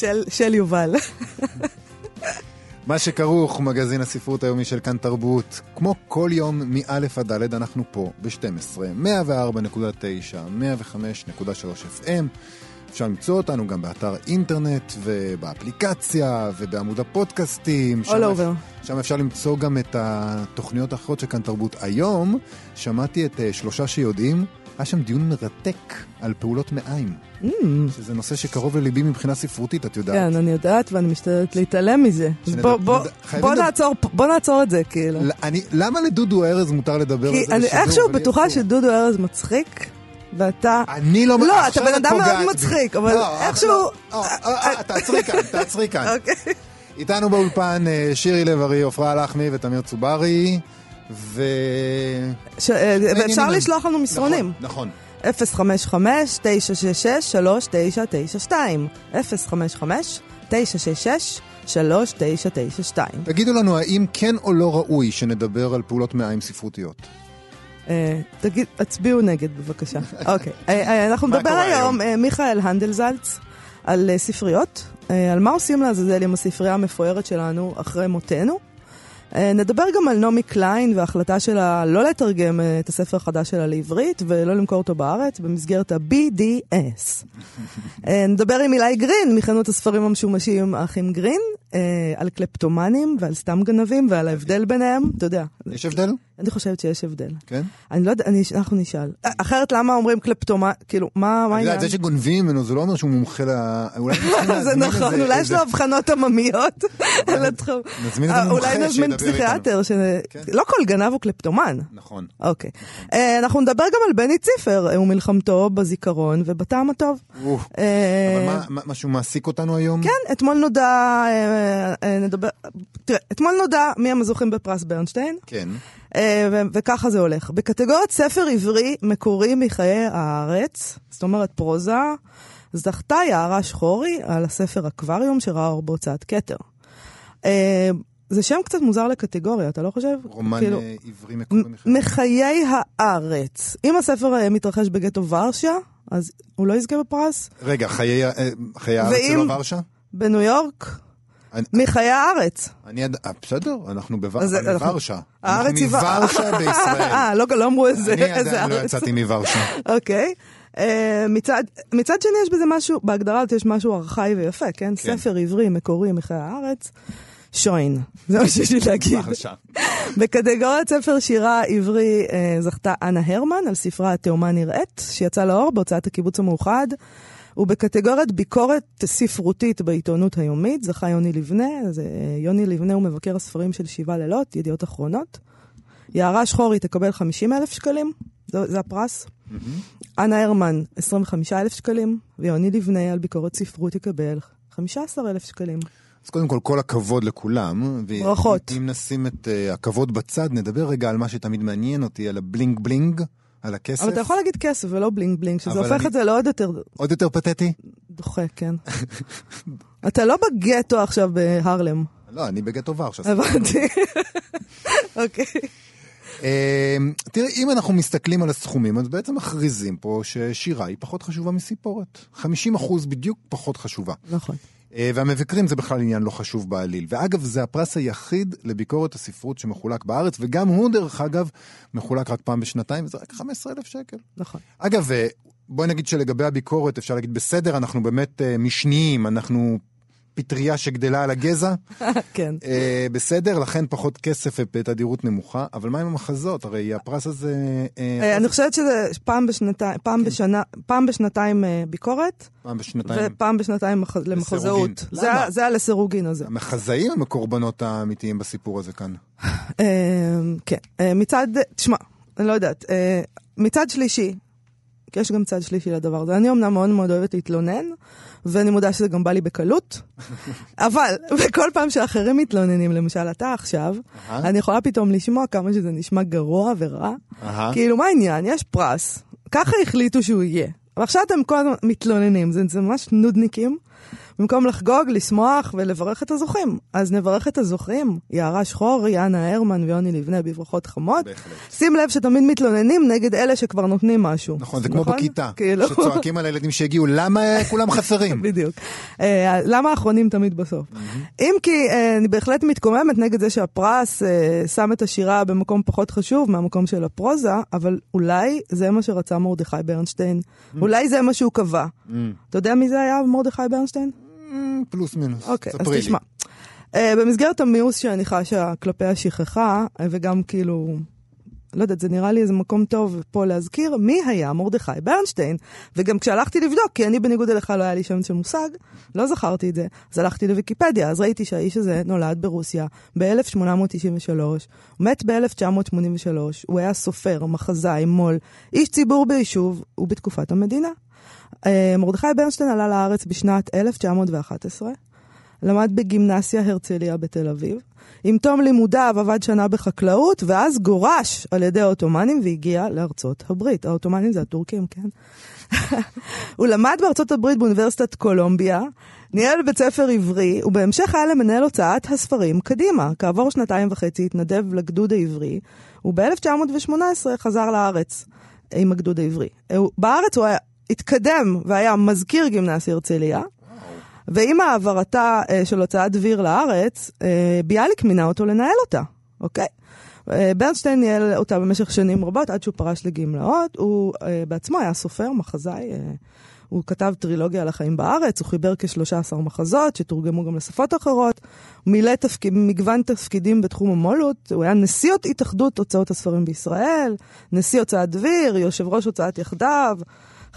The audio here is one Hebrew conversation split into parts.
של, של יובל. מה שכרוך, מגזין הספרות היומי של כאן תרבות. כמו כל יום, מא' עד ד', אנחנו פה ב-12, 104.9, 105.3 FM. אפשר למצוא אותנו גם באתר אינטרנט ובאפליקציה ובעמוד הפודקאסטים. שם- over. שם אפשר למצוא גם את התוכניות האחרות של כאן תרבות. היום שמעתי את אה, שלושה שיודעים, היה שם דיון מרתק על פעולות מעיים, Mm, שזה נושא שקרוב לליבי מבחינה ספרותית, את יודעת. כן, אני יודעת ואני משתדלת להתעלם מזה. שנדע- בוא, בוא, בוא, לדע- נעצור, בוא נעצור את זה, כאילו. ל- אני, למה לדודו ארז מותר לדבר על כי זה אני בשידור? איכשהו ולי בטוחה אסור? שדודו ארז מצחיק, ואתה... אני לא... לא, אתה בן אדם מאוד. מצחיק, אבל לא, איכשהו- לא, אה, אה, אה, תעצרי כאן, תעצרי כאן. אוקיי. איתנו באולפן שירי לב-ארי, עפרה לחמי ותמיר צוברי, ו... ש- אה, ואפשר לשלוח לנו מסרונים. נכון, נכון. 055-966-3992. 055-966-3992. תגידו לנו, האם כן או לא ראוי שנדבר על פעולות מעיים ספרותיות? אה, תגיד, הצביעו נגד בבקשה. אוקיי. אה, אנחנו נדבר היום, מיכאל הנדלזלץ, על ספריות, על מה עושים לעזאזל עם הספרייה המפוארת שלנו אחרי מותנו. אה, נדבר גם על נעמי קליין וההחלטה שלה לא לתרגם אה, את הספר החדש שלה לעברית ולא למכור אותו בארץ במסגרת ה-BDS. אה, נדבר עם אילי גרין מחנות הספרים המשומשים האחים גרין, אה, על קלפטומנים ועל סתם גנבים ועל ההבדל ביניהם, אתה יודע. יש הבדל? אני חושבת שיש הבדל. כן? אני לא יודע, אני- אנחנו נשאל. אחרת למה אומרים קלפטומה, כאילו, מה את העניין? יודעת, זה שגונבים ממנו זה לא אומר שהוא מומחה ל... זה נכון, אולי יש לו אבחנות עממיות על התחום. נזמין איזה אה, מומחה אולי נזמין פסיכיאטר, כן. לא כל גנב הוא קלפטומן. נכון. אוקיי. אה, אנחנו נדבר גם על בני ציפר אה, ומלחמתו בזיכרון ובטעם הטוב. אה, אבל מה- משהו מעסיק אותנו היום? כן, אתמול נודע, אה, אה, נדבר, תראה, אתמול נודע מי הם הזוכים בפרס ברנשטיין. כן. אה, וככה זה הולך. בקטגוריית ספר עברי מקורי מחיי הארץ, זאת אומרת פרוזה, זכתה יערה שחורי על הספר אקווריום שראה אור בהוצאת כתר. אה, זה שם קצת מוזר לקטגוריה, אתה לא חושב? רומן כאילו, אה, עברי מקורי מחיי. מחיי הארץ. אם הספר אה, מתרחש בגטו ורשה, אז הוא לא יזכה בפרס. רגע, חיי אה, חיי הארץ זה ואם- לא ורשה? בניו יורק, מחיי הארץ. אני. אה, בסדר, אנחנו בוורשה. הארץ היא אנחנו מוורשה בישראל. אה, לא לא אמרו איזה אני איזה עדיין לא ארץ. יצאתי מוורשה. אוקיי. אה, מצד, מצד שני יש בזה משהו, בהגדרה הזאת יש משהו ארכאי ויפה, כן? כן. ספר עברי מקורי מחיי הארץ, שוין. זה מה שיש לי להגיד. בקטגוריית ספר שירה עברי זכתה אנה הרמן על ספרה התאומה נראית, שיצא לאור בהוצאת הקיבוץ המאוחד. ובקטגוריית ביקורת ספרותית בעיתונות היומית זכה יוני לבנה. אז, אה, יוני לבנה הוא מבקר הספרים של שבעה לילות, ידיעות אחרונות. יערה שחורי תקבל 50 אלף שקלים, זה, זה הפרס. אנה הרמן, 25 אלף שקלים, ויוני לבנה על ביקורת ספרות יקבל 15 אלף שקלים. אז קודם כל, כל הכבוד לכולם. ברכות. אם נשים את אה, הכבוד בצד, נדבר רגע על מה שתמיד מעניין אותי, על ה bling bling, על הכסף. אבל אתה יכול להגיד כסף ולא bling bling, שזה הופך אני- את זה לעוד יותר עוד יותר פתטי? דוחה, כן. אתה לא בגטו עכשיו בהרלם, לא, אני בגטו ורשה. הבנתי. אוקיי. אה, תראה, אם אנחנו מסתכלים על הסכומים, אז בעצם מכריזים פה ששירה היא פחות חשובה מסיפורת. 50 אחוז בדיוק פחות חשובה. נכון. אה, והמבקרים זה בכלל עניין לא חשוב בעליל. ואגב, זה הפרס היחיד לביקורת הספרות שמחולק בארץ, וגם הוא, דרך אגב, מחולק רק פעם בשנתיים, וזה רק 15,000 שקל. נכון. אגב, אה, בואי נגיד שלגבי הביקורת, אפשר להגיד, בסדר, אנחנו באמת אה, משניים, אנחנו פטריה שגדלה על הגזע, כן. אה, בסדר, לכן פחות כסף ובתדירות נמוכה, אבל מה עם המחזות? הרי הפרס הזה... אה, אה, אני חושבת שזה פעם בשנתיים, פעם בשנה, פעם בשנתיים אה, ביקורת, פעם בשנתיים. ופעם בשנתיים מח- למחזאות. זה זה הלסירוגין הזה. המחזאים הם הקורבנות האמיתיים בסיפור הזה כאן. אה, כן. אה, מצד, תשמע, אני לא יודעת. אה, מצד שלישי, יש גם צד שלישי לדבר הזה. אני אמנם מאוד מאוד אוהבת להתלונן, ואני מודה שזה גם בא לי בקלות, אבל בכל פעם שאחרים מתלוננים, למשל אתה עכשיו, אהה. אני יכולה פתאום לשמוע כמה שזה נשמע גרוע ורע. אהה. כאילו, מה העניין? יש פרס, ככה החליטו שהוא יהיה. ועכשיו אתם כל הזמן מתלוננים, זה, זה ממש נודניקים. במקום לחגוג, לשמוח ולברך את הזוכים. אז נברך את הזוכים, יערה שחור, יאנה הרמן ויוני לבנה בברכות חמות. בהחלט. שים לב שתמיד מתלוננים נגד אלה שכבר נותנים משהו. נכון, זה כמו בכיתה, כאילו. שצועקים על הילדים שהגיעו, למה כולם חסרים? בדיוק. אה, למה האחרונים תמיד בסוף? אם כי אה, אני בהחלט מתקוממת נגד זה שהפרס אה, שם את השירה במקום פחות חשוב מהמקום של הפרוזה, אבל אולי זה מה שרצה מרדכי ברנשטיין. אולי זה מה שהוא קבע. אתה יודע מי זה היה מרדכי ברנשטיין? אמ, פלוס מינוס, אוקיי, אז. תשמע. אה, במסגרת המיאוס שאני חשה כלפי השכחה, אה, וגם כאילו, לא יודעת, זה נראה לי איזה מקום טוב פה להזכיר, מי היה מרדכי ברנשטיין. וגם כשהלכתי לבדוק, כי אני בניגוד אליך לא היה לי שם של מושג, לא זכרתי את זה, אז הלכתי לוויקיפדיה, אז ראיתי שהאיש הזה נולד ברוסיה ב-1893, מת ב-1983, הוא היה סופר, מחזאי, מו"ל, איש ציבור ביישוב, ובתקופת המדינה. אה, מרדכי ברנשטיין עלה לארץ בשנת 1911, למד בגימנסיה הרצליה בתל אביב. עם תום לימודיו עבד שנה בחקלאות, ואז גורש על ידי העות'מאנים והגיע לארצות הברית. העות'מאנים זה הטורקים, כן? הוא למד בארצות הברית באוניברסיטת קולומביה, ניהל בית ספר עברי, ובהמשך היה למנהל הוצאת הספרים קדימה. כעבור שנתיים וחצי התנדב לגדוד העברי, וב-1918 חזר לארץ עם הגדוד העברי. בארץ הוא היה, התקדם והיה מזכיר גימנסיה הרצליה, ועם העברתה אה, של הוצאת דביר לארץ, אה, ביאליק מינה אותו לנהל אותה, אוקיי? אה, ברנשטיין ניהל אותה במשך שנים רבות, עד שהוא פרש לגמלאות. הוא אה, בעצמו היה סופר, מחזאי. אה, הוא כתב טרילוגיה על החיים בארץ, הוא חיבר כ-13 מחזות שתורגמו גם לשפות אחרות. הוא מילא תפקיד, מגוון תפקידים בתחום המו"לות. הוא היה נשיא התאחדות הוצאות הספרים בישראל, נשיא הוצאת דביר, יושב ראש הוצאת יחדיו,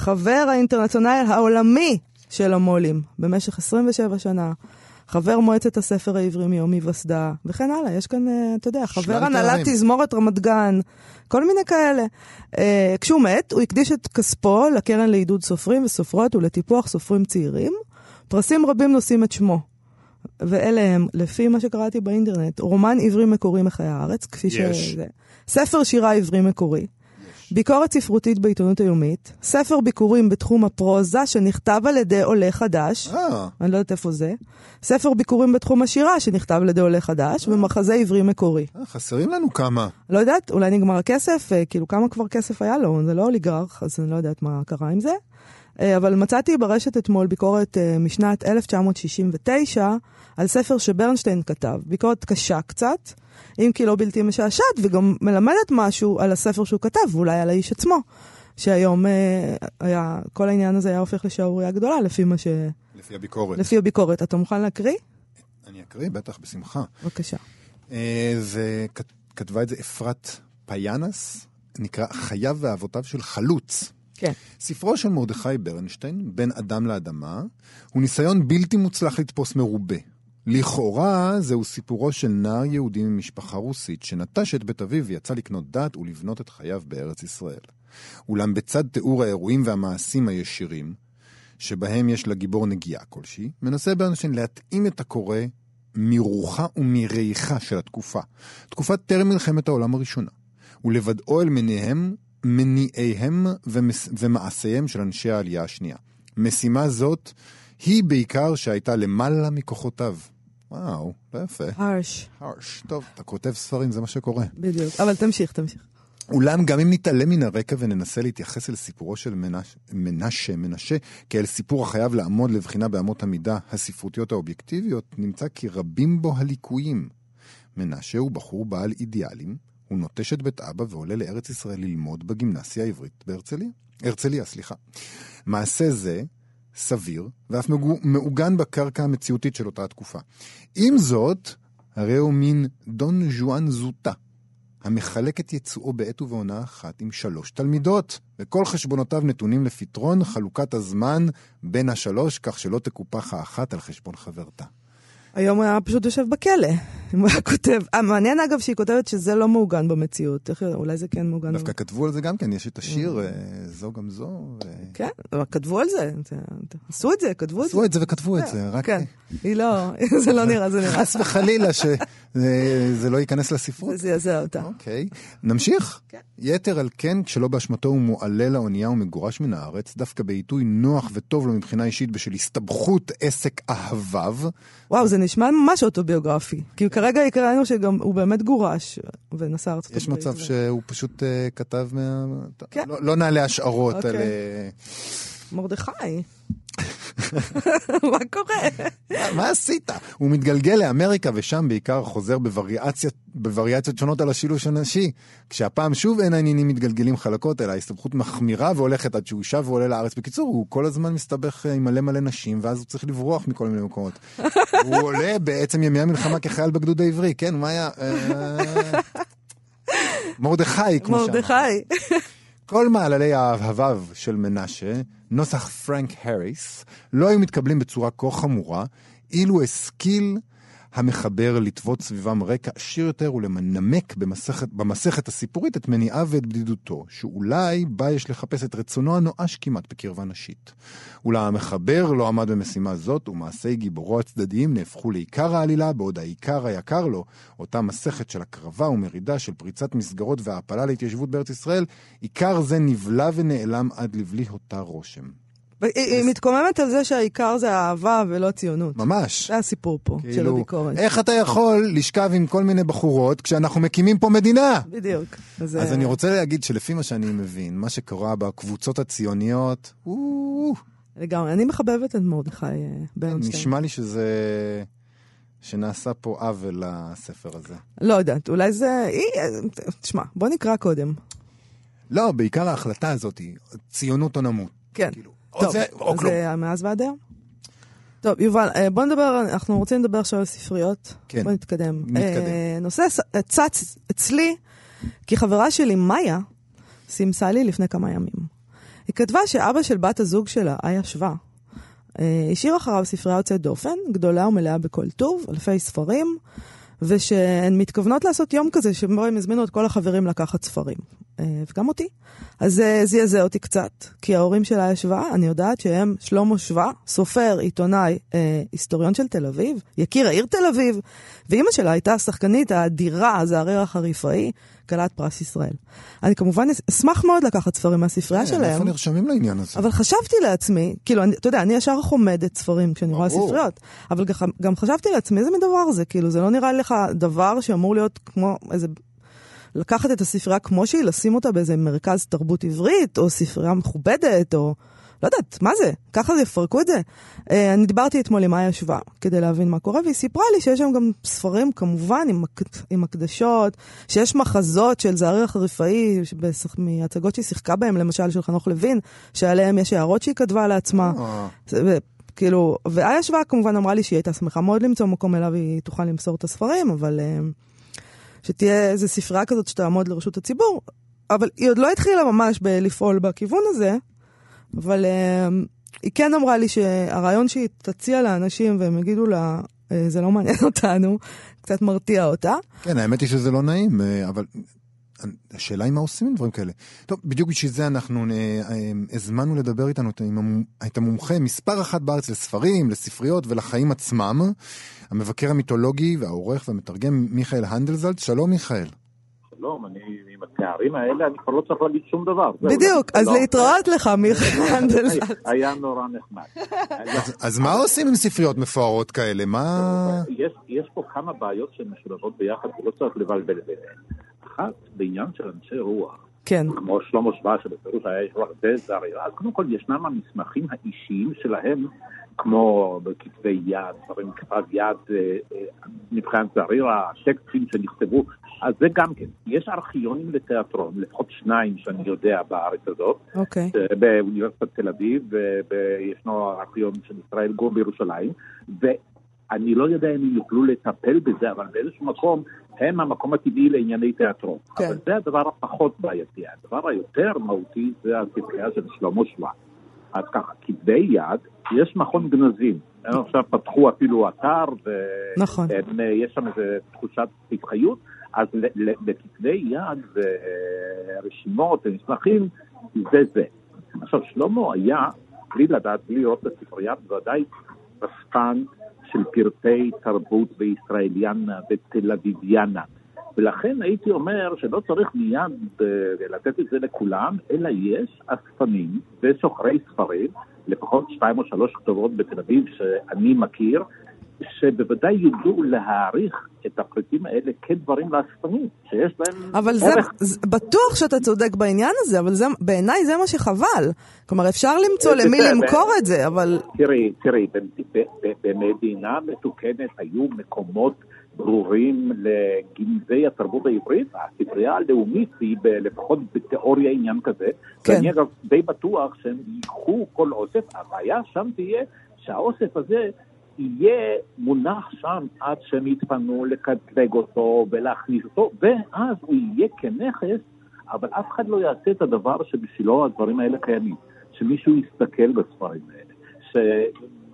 חבר האינטרנציונל העולמי של המו"לים במשך 27 שנה. חבר מועצת הספר העברי מיום היווסדה, וכן הלאה. יש כאן, אה, אתה יודע, חבר הנהלת. תזמורת רמת גן, כל מיני כאלה. אה, כשהוא מת, הוא הקדיש את כספו לקרן לעידוד סופרים וסופרות ולטיפוח סופרים צעירים. פרסים רבים נושאים את שמו. ואלה הם, לפי מה שקראתי באינטרנט, רומן עברי מקורי מחיי הארץ, כפי יש. שזה. ספר שירה עברי מקורי. ביקורת ספרותית בעיתונות היומית, ספר ביקורים בתחום הפרוזה שנכתב על ידי עולה חדש, אה, אני לא יודעת איפה זה, ספר ביקורים בתחום השירה שנכתב על ידי עולה חדש, ומחזה עברי מקורי. אה, חסרים לנו כמה. לא יודעת, אולי נגמר הכסף, אה, כאילו כמה כבר כסף היה לו, זה לא אוליגרך, אז אני לא יודעת מה קרה עם זה. אבל מצאתי ברשת אתמול ביקורת משנת 1969 על ספר שברנשטיין כתב, ביקורת קשה קצת, אם כי לא בלתי משעשעת, וגם מלמדת משהו על הספר שהוא כתב, ואולי על האיש עצמו, שהיום אה, היה, כל העניין הזה היה הופך לשערורייה גדולה, לפי מה ש... לפי הביקורת. לפי הביקורת. אתה מוכן להקריא? אני אקריא, בטח, בשמחה. בבקשה. אה, זה, כת- כתבה את זה אפרת פיאנס, נקרא חייו ואהבותיו של חלוץ. כן. ספרו של מרדכי ברנשטיין, בין אדם לאדמה, הוא ניסיון בלתי מוצלח לתפוס מרובה. לכאורה זהו סיפורו של נער יהודי ממשפחה רוסית שנטש את בית אביו ויצא לקנות דת ולבנות את חייו בארץ ישראל. אולם בצד תיאור האירועים והמעשים הישירים, שבהם יש לגיבור נגיעה כלשהי, מנסה ברנשטיין להתאים את הקורא מרוחה ומריחה של התקופה, תקופת טרם מלחמת העולם הראשונה, ולוודאו אל מניעיהם, מניעיהם ומס, ומעשיהם של אנשי העלייה השנייה. משימה זאת היא בעיקר שהייתה למעלה מכוחותיו. וואו, לא יפה. הרש, הרש. טוב, אתה כותב ספרים, זה מה שקורה. בדיוק. אבל תמשיך, תמשיך. אולם גם אם נתעלם מן הרקע וננסה להתייחס אל סיפורו של מנש, מנשה, מנשה, כאל סיפור החייב לעמוד לבחינה באמות המידה הספרותיות האובייקטיביות, נמצא כי רבים בו הליקויים. מנשה הוא בחור בעל אידיאלים, הוא נוטש את בית אבא ועולה לארץ ישראל ללמוד בגימנסיה העברית בהרצליה. הרצליה, סליחה. מעשה זה סביר, ואף מעוגן בקרקע המציאותית של אותה התקופה. עם זאת, הרי הוא מין דון ז'ואן זוטה, המחלק את יצואו בעת ובעונה אחת עם שלוש תלמידות, וכל חשבונותיו נתונים לפתרון חלוקת הזמן בין השלוש, כך שלא תקופח האחת על חשבון חברתה. היום הוא היה פשוט יושב בכלא. אם הוא היה כותב. אה, מעניין אגב שהיא כותבת שזה לא מעוגן במציאות. אולי זה כן מעוגן. דווקא כתבו על זה גם כן, יש את השיר אה, זו גם זו. כן, אבל כתבו על זה. עשו את זה, כתבו את זה. עשו את זה וכתבו את זה, רק כן. היא לא, זה לא נראה, זה נראה. חס וחלילה שזה לא ייכנס לספרות. זה זעזע אותה. אוקיי, נמשיך. כן. יתר על כן, כשלא באשמתו הוא מועלה לאונייה ומגורש מן הארץ, דווקא בעיתוי נוח וטוב לו מבחינה אישית בשל הסתבכות עסק אהביו. וואו, זה נשמע ממש אוטוביוגרפי. כי כרגע קראנו שגם הוא באמת גורש ונסע ארצות יש הברית. מצב ו- שהוא פשוט אה, כתב מה... כן. לא- לא נעלה השערות אוקיי. על... אה, מרדכי. מה קורה? מה- עשית? הוא מתגלגל לאמריקה ושם בעיקר חוזר בווריאציות, שונות על השילוש הנשי. כשהפעם שוב אין העניינים מתגלגלים חלקות, אלא ההסתבכות מחמירה והולכת עד שהוא שב ועולה לארץ. בקיצור, הוא כל הזמן מסתבך אה, עם מלא מלא נשים, ואז הוא צריך לברוח מכל מיני מקומות. הוא עולה בעצם ימי המלחמה כחייל בגדוד העברי, כן, מה היה? אה, מרדכי, כמו שאמרנו. מרדכי. כל מעללי אהביו של מנשה, נוסח פרנק האריס, לא היו מתקבלים בצורה כה חמורה, אילו השכיל המחבר לטוות סביבם רקע עשיר יותר ולמנמק במסכת, במסכת הסיפורית את מניעיו ואת בדידותו, שאולי בה יש לחפש את רצונו הנואש כמעט בקרבה נשית. אולם המחבר לא עמד במשימה זאת, ומעשי גיבורו הצדדיים נהפכו לעיקר העלילה, בעוד העיקר היקר לו, אותה מסכת של הקרבה ומרידה של פריצת מסגרות והעפלה להתיישבות בארץ ישראל, עיקר זה נבלע ונעלם עד לבלי אותה רושם. היא- מתקוממת על זה שהעיקר זה האהבה ולא ציונות. ממש. זה הסיפור פה של כאילו, הביקורת. איך אתה יכול לשכב עם כל מיני בחורות כשאנחנו מקימים פה מדינה? בדיוק. אז אה, אני רוצה להגיד שלפי מה שאני מבין, מה שקורה בקבוצות הציוניות. לגמרי. אני מחבבת את מרדכי אה, ברנשטיין. נשמע לי שזה... שנעשה פה עוול לספר הזה. לא יודעת, אולי זה... אה, תשמע, בוא נקרא קודם. לא, בעיקר ההחלטה הזאת ציונות או נמות. כן. כאילו, טוב, זה או כלום. אה, מאז ועד היום. טוב, יובל, אה, בוא נדבר, אנחנו רוצים לדבר עכשיו על ספריות. כן. בוא נתקדם. נתקדם. אה, נושא ס- צץ אצלי, כי חברה שלי, מאיה, סימסה לי לפני כמה ימים. היא כתבה שאבא של בת הזוג שלה, איה שווה, אה, השאיר אחריו ספרייה יוצאת דופן, גדולה ומלאה בכל טוב, אלפי ספרים, ושהן מתכוונות לעשות יום כזה שבו הם הזמינו את כל החברים לקחת ספרים. אה, וגם אותי. אז זה זעזע אותי קצת, כי ההורים שלה ישבה, אני יודעת שהם שלמה שווה, סופר, עיתונאי, אה, היסטוריון של תל אביב, יקיר העיר תל אביב, ואימא שלה הייתה השחקנית האדירה, זעריר החריפאי, כלת פרס ישראל. אני כמובן אשמח מאוד לקחת ספרים מהספרייה כן, שלהם. איפה נרשמים לעניין הזה? אבל חשבתי לעצמי, כאילו, אתה יודע, אני ישר חומדת ספרים כשאני רואה. ספריות, אבל גם חשבתי לעצמי, איזה מין דבר זה? כאילו, זה לא נראה לך דבר שאמור להיות כמו איזה... לקחת את הספרייה כמו שהיא, לשים אותה באיזה מרכז תרבות עברית, או ספרייה מכובדת, או... לא יודעת, מה זה? ככה זה יפרקו את זה. אה, אני דיברתי אתמול עם איה שווה, כדי להבין מה קורה, והיא סיפרה לי שיש שם גם ספרים, כמובן, עם, עם הקדשות, שיש מחזות של זעריר החריפאי, מהצגות שהיא שיחקה בהם, למשל של חנוך לוין, שעליהם יש הערות שהיא כתבה לעצמה. אה, וכאילו, ואיה שווה כמובן אמרה לי שהיא הייתה שמחה מאוד למצוא מקום אליו היא תוכל למסור את הספרים, אבל אה, שתהיה איזו ספרייה כזאת שתעמוד לרשות הציבור. אבל היא עוד לא התחילה ממש בלפעול בכיוון הזה, אבל אה, היא כן אמרה לי שהרעיון שהיא תציע לאנשים והם יגידו לה, אה, זה לא מעניין אותנו, קצת מרתיע אותה. כן, האמת היא שזה לא נעים, אה, אבל השאלה היא מה עושים עם דברים כאלה. טוב, בדיוק בשביל זה אנחנו אה, הזמנו לדבר איתנו את המומ- את המומחה מספר אחת בארץ לספרים, לספריות ולחיים עצמם, המבקר המיתולוגי והעורך והמתרגם מיכאל הנדלזלט. שלום מיכאל. שלום, אני עם התארים האלה, אני כבר לא צריך להגיד שום דבר. בדיוק, אז לא. להתראות לך, מיכאל הנדלזלט. היה נורא נחמד. אז מה עושים עם ספריות מפוארות כאלה? מה... יש, יש פה כמה בעיות שמשולבות ביחד ולא צריך לבלבל ביניהן. אחת, בעניין של אנשי רוח, כן, כמו שלמה שבא שבפירוש היה איש רוח די זרירה, אז קודם כל ישנם המסמכים האישיים שלהם, כמו בכתבי יד, דברים בכתב יד, אה, אה, מבחינת זרירה, טקסטים שנכתבו, אז זה גם כן. יש ארכיונים לתיאטרון, לפחות שניים שאני יודע בארץ הזאת. אוקיי. אה, באוניברסיטת תל אביב, וישנו ארכיון של ישראל גור בירושלים, ואני לא יודע אם הם יוכלו לטפל בזה, אבל באיזשהו מקום הם המקום הטבעי לענייני תיאטרון. כן. אבל זה הדבר הפחות בעייתי. הדבר היותר מהותי זה הספרייה של שלמה שואה. אז ככה, כתבי יד, יש מכון גנזים הם עכשיו פתחו אפילו אתר, נכון. ויש שם איזו תחושת התחיות, אז לכתבי יד ורשימות ומסמכים, זה זה. עכשיו, שלמה היה, בלי לדעת, בלי לראות את הספרייה, בוודאי רספן של פרטי תרבות וישראליאנה ותל אביביאנה. ולכן הייתי אומר שלא צריך מיד אה, לתת את זה לכולם, אלא יש אספנים וסוחרי ספרים, לפחות שתיים או שלוש כתובות בתל אביב שאני מכיר, שבוודאי ידעו להעריך את הפריטים האלה כדברים לאספנים, שיש להם אבל זה, ערך. זה, בטוח שאתה צודק בעניין הזה, אבל זה, בעיניי זה מה שחבל. כלומר, אפשר למצוא זה למי בסדר. למכור את זה, אבל... תראי, תראי, במדינה מתוקנת היו מקומות ברורים לגנזי התרבות העברית, הספרייה הלאומית היא לפחות בתיאוריה עניין כזה, כן. ואני אגב די בטוח שהם ייקחו כל אוסף, הבעיה שם תהיה שהאוסף הזה יהיה מונח שם עד שהם יתפנו לקטלג אותו ולהכניס אותו, ואז הוא יהיה כנכס, אבל אף אחד לא יעשה את הדבר שבשבילו הדברים האלה קיימים, שמישהו יסתכל בספרים האלה,